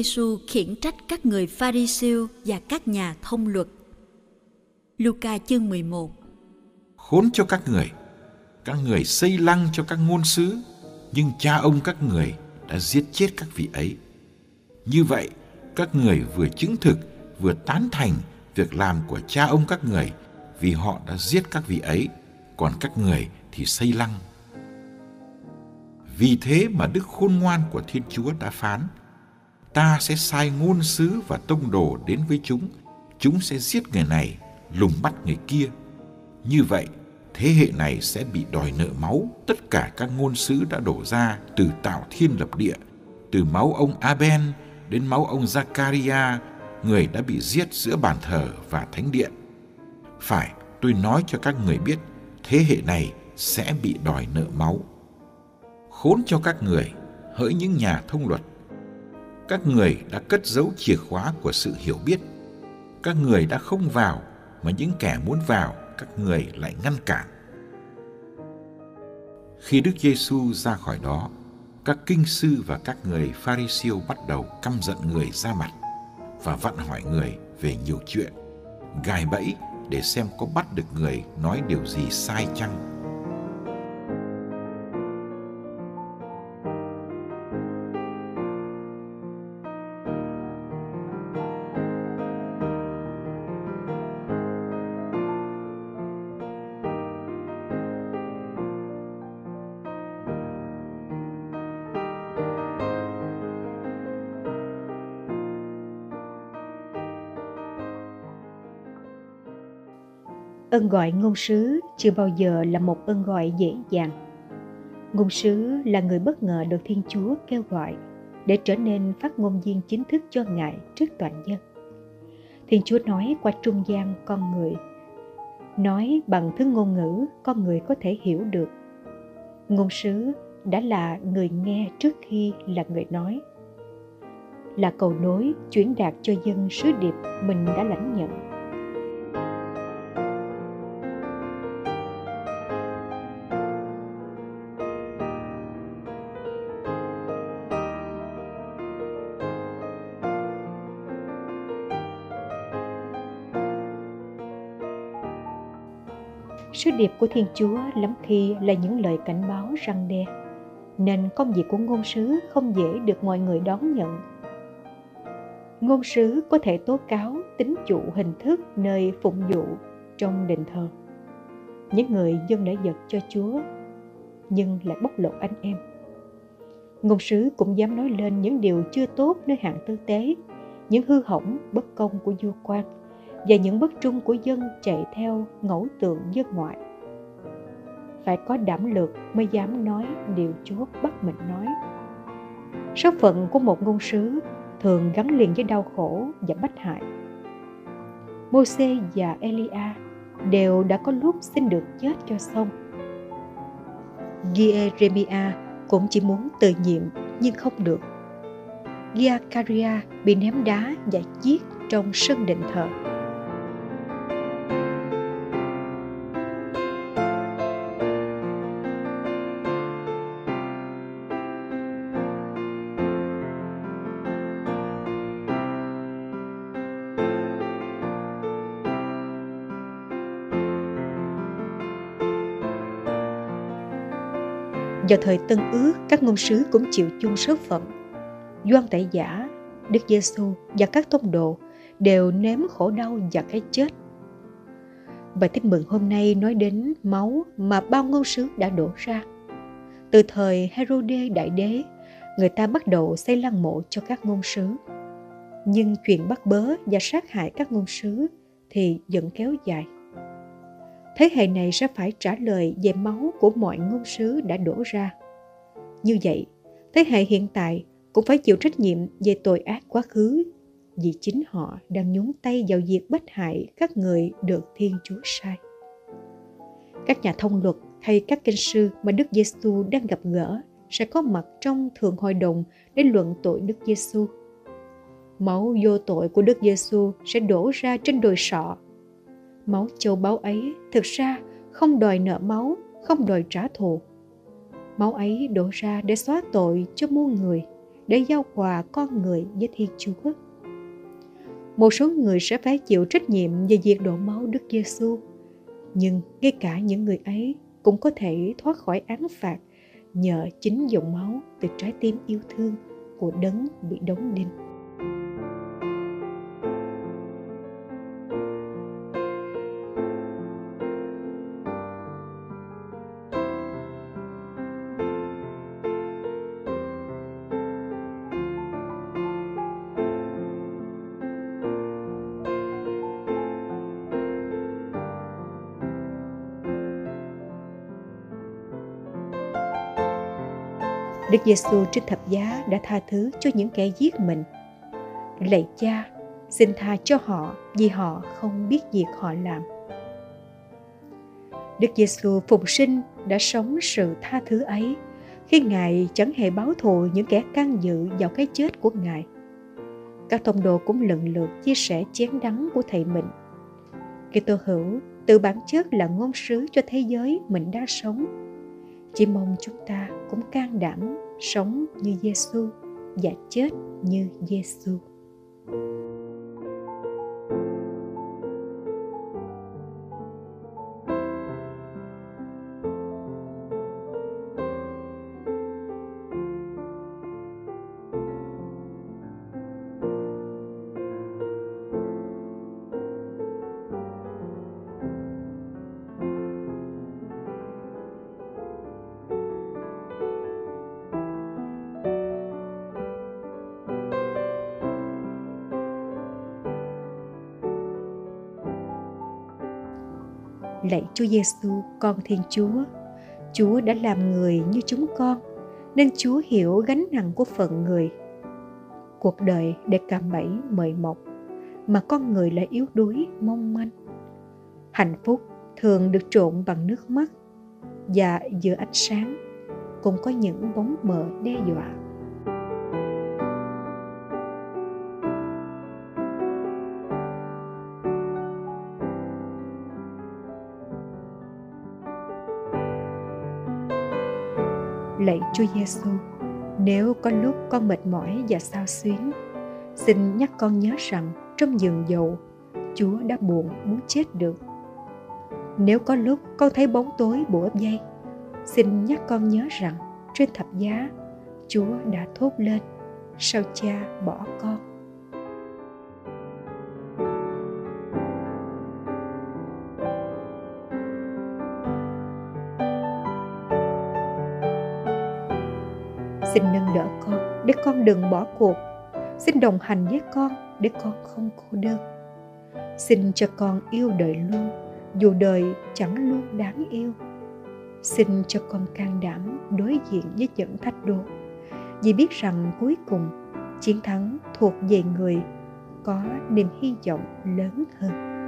Giêsu khiển trách các người pha Pharisêu và các nhà thông luật. Luca chương 11 Khốn cho các người, các người xây lăng cho các ngôn sứ, nhưng cha ông các người đã giết chết các vị ấy. Như vậy, các người vừa chứng thực vừa tán thành việc làm của cha ông các người vì họ đã giết các vị ấy, còn các người thì xây lăng. Vì thế mà đức khôn ngoan của Thiên Chúa đã phán, ta sẽ sai ngôn sứ và tông đồ đến với chúng, chúng sẽ giết người này, lùng bắt người kia. Như vậy, thế hệ này sẽ bị đòi nợ máu tất cả các ngôn sứ đã đổ ra từ tạo thiên lập địa, từ máu ông Aben đến máu ông Zakaria, người đã bị giết giữa bàn thờ và thánh điện. Phải, tôi nói cho các người biết, thế hệ này sẽ bị đòi nợ máu. Khốn cho các người, hỡi những nhà thông luật. Các người đã cất giấu chìa khóa của sự hiểu biết. Các người đã không vào, mà những kẻ muốn vào, các người lại ngăn cản. Khi Đức Giêsu ra khỏi đó, các kinh sư và các người Pharisêu bắt đầu căm giận người ra mặt và vặn hỏi người về nhiều chuyện, gài bẫy để xem có bắt được người nói điều gì sai chăng. Ơn gọi ngôn sứ chưa bao giờ là một ơn gọi dễ dàng. Ngôn sứ là người bất ngờ được thiên chúa kêu gọi để trở nên phát ngôn viên chính thức cho ngài trước toàn dân. Thiên chúa nói qua trung gian con người, nói bằng thứ ngôn ngữ con người có thể hiểu được. Ngôn sứ đã là người nghe trước khi là người nói, là cầu nối chuyển đạt cho dân sứ điệp mình đã lãnh nhận. Sứ điệp của Thiên Chúa lắm khi là những lời cảnh báo răng đe, nên công việc của ngôn sứ không dễ được mọi người đón nhận. Ngôn sứ có thể tố cáo tính chủ hình thức nơi phụng vụ trong đền thờ. Những người dân đã giật cho Chúa, nhưng lại bóc lột anh em. Ngôn sứ cũng dám nói lên những điều chưa tốt nơi hạng tư tế, những hư hỏng bất công của vua quan – và những bất trung của dân chạy theo ngẫu tượng dân ngoại. Phải có đảm lược mới dám nói điều Chúa bắt mình nói. Số phận của một ngôn sứ thường gắn liền với đau khổ và bách hại. Môse và Elia đều đã có lúc xin được chết cho xong. Jeremia cũng chỉ muốn từ nhiệm nhưng không được. Giacaria bị ném đá và giết trong sân đền thờ. Vào thời Tân Ước, các ngôn sứ cũng chịu chung số phận. Doan Tẩy Giả, Đức Giêsu và các tông đồ đều nếm khổ đau và cái chết. Bài tin mừng hôm nay nói đến máu mà bao ngôn sứ đã đổ ra. Từ thời Herode Đại Đế, người ta bắt đầu xây lăng mộ cho các ngôn sứ. Nhưng chuyện bắt bớ và sát hại các ngôn sứ thì vẫn kéo dài thế hệ này sẽ phải trả lời về máu của mọi ngôn sứ đã đổ ra. Như vậy, thế hệ hiện tại cũng phải chịu trách nhiệm về tội ác quá khứ vì chính họ đang nhúng tay vào việc bất hại các người được Thiên Chúa sai. Các nhà thông luật hay các kinh sư mà Đức Giêsu đang gặp gỡ sẽ có mặt trong thường hội đồng để luận tội Đức Giêsu. Máu vô tội của Đức Giêsu sẽ đổ ra trên đồi sọ Máu châu báu ấy thực ra không đòi nợ máu, không đòi trả thù. Máu ấy đổ ra để xóa tội cho muôn người, để giao quà con người với Thiên Chúa. Một số người sẽ phải chịu trách nhiệm về việc đổ máu Đức Giêsu, nhưng ngay cả những người ấy cũng có thể thoát khỏi án phạt nhờ chính dòng máu từ trái tim yêu thương của đấng bị đóng đinh. Đức Giêsu trên thập giá đã tha thứ cho những kẻ giết mình. Lạy Cha, xin tha cho họ vì họ không biết việc họ làm. Đức Giêsu phục sinh đã sống sự tha thứ ấy khi Ngài chẳng hề báo thù những kẻ can dự vào cái chết của Ngài. Các tông đồ cũng lần lượt chia sẻ chén đắng của thầy mình. Kitô hữu từ bản chất là ngôn sứ cho thế giới mình đang sống chỉ mong chúng ta cũng can đảm sống như Giêsu và chết như Giêsu. Lạy Chúa Giêsu, con Thiên Chúa. Chúa đã làm người như chúng con, nên Chúa hiểu gánh nặng của phận người. Cuộc đời để cạm bẫy mời mọc, mà con người lại yếu đuối, mong manh. Hạnh phúc thường được trộn bằng nước mắt, và giữa ánh sáng cũng có những bóng mờ đe dọa. Lạy Chúa Giêsu, nếu có lúc con mệt mỏi và sao xuyến, xin nhắc con nhớ rằng trong giường dầu, Chúa đã buồn muốn chết được. Nếu có lúc con thấy bóng tối bủa dây, xin nhắc con nhớ rằng trên thập giá, Chúa đã thốt lên, sao cha bỏ con. Xin nâng đỡ con để con đừng bỏ cuộc. Xin đồng hành với con để con không cô đơn. Xin cho con yêu đời luôn, dù đời chẳng luôn đáng yêu. Xin cho con can đảm đối diện với những thách đố. Vì biết rằng cuối cùng, chiến thắng thuộc về người có niềm hy vọng lớn hơn.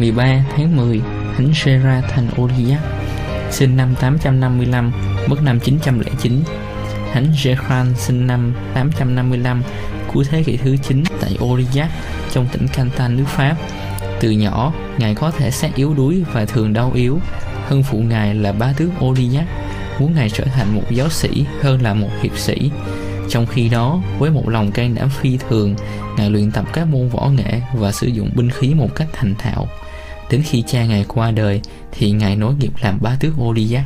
13 tháng 10, Thánh Sera thành Oliac, sinh năm 855, mất năm 909. Thánh Gekran sinh năm 855 cuối thế kỷ thứ 9 tại Oliac trong tỉnh Cantan nước Pháp. Từ nhỏ, Ngài có thể xác yếu đuối và thường đau yếu. hơn phụ ngài là bá tước Oliac muốn ngài trở thành một giáo sĩ hơn là một hiệp sĩ. Trong khi đó, với một lòng can đảm phi thường, ngài luyện tập các môn võ nghệ và sử dụng binh khí một cách thành thạo. Đến khi cha ngài qua đời, thì ngài nối nghiệp làm bá tước Oliac.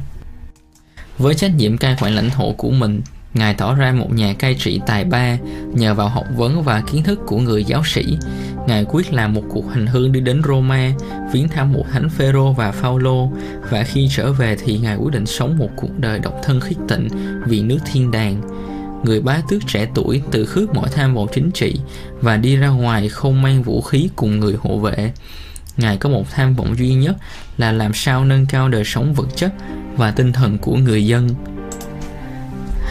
Với trách nhiệm cai quản lãnh thổ của mình, Ngài tỏ ra một nhà cai trị tài ba nhờ vào học vấn và kiến thức của người giáo sĩ. Ngài quyết làm một cuộc hành hương đi đến Roma, viếng thăm một thánh Phêrô và Phaolô và khi trở về thì Ngài quyết định sống một cuộc đời độc thân khích tịnh vì nước thiên đàng. Người bá tước trẻ tuổi từ khước mọi tham vọng chính trị và đi ra ngoài không mang vũ khí cùng người hộ vệ. Ngài có một tham vọng duy nhất là làm sao nâng cao đời sống vật chất và tinh thần của người dân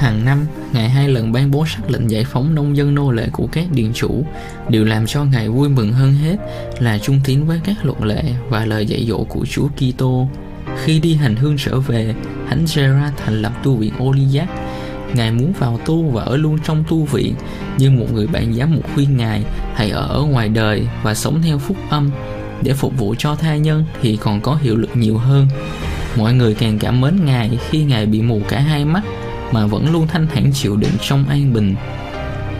Hàng năm, Ngài hai lần ban bố sắc lệnh giải phóng nông dân nô lệ của các điện chủ. Điều làm cho Ngài vui mừng hơn hết là trung tín với các luật lệ và lời dạy dỗ của Chúa Kitô. Khi đi hành hương trở về, Thánh Gerard thành lập tu viện Oliac. Ngài muốn vào tu và ở luôn trong tu viện, nhưng một người bạn giám mục khuyên Ngài hãy ở ngoài đời và sống theo phúc âm để phục vụ cho tha nhân thì còn có hiệu lực nhiều hơn. Mọi người càng cảm mến Ngài khi Ngài bị mù cả hai mắt mà vẫn luôn thanh thản chịu đựng trong an bình.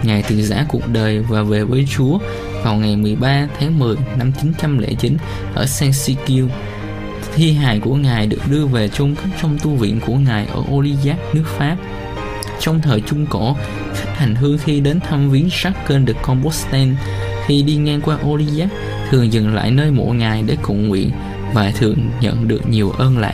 Ngài từ giã cuộc đời và về với Chúa vào ngày 13 tháng 10 năm 909 ở San Sikiu. Thi hài của Ngài được đưa về chôn cất trong tu viện của Ngài ở Oliac, nước Pháp. Trong thời Trung Cổ, khách hành hương khi đến thăm viếng Sacre được Compostelle khi đi ngang qua Oliac thường dừng lại nơi mộ Ngài để cầu nguyện và thường nhận được nhiều ơn lạ.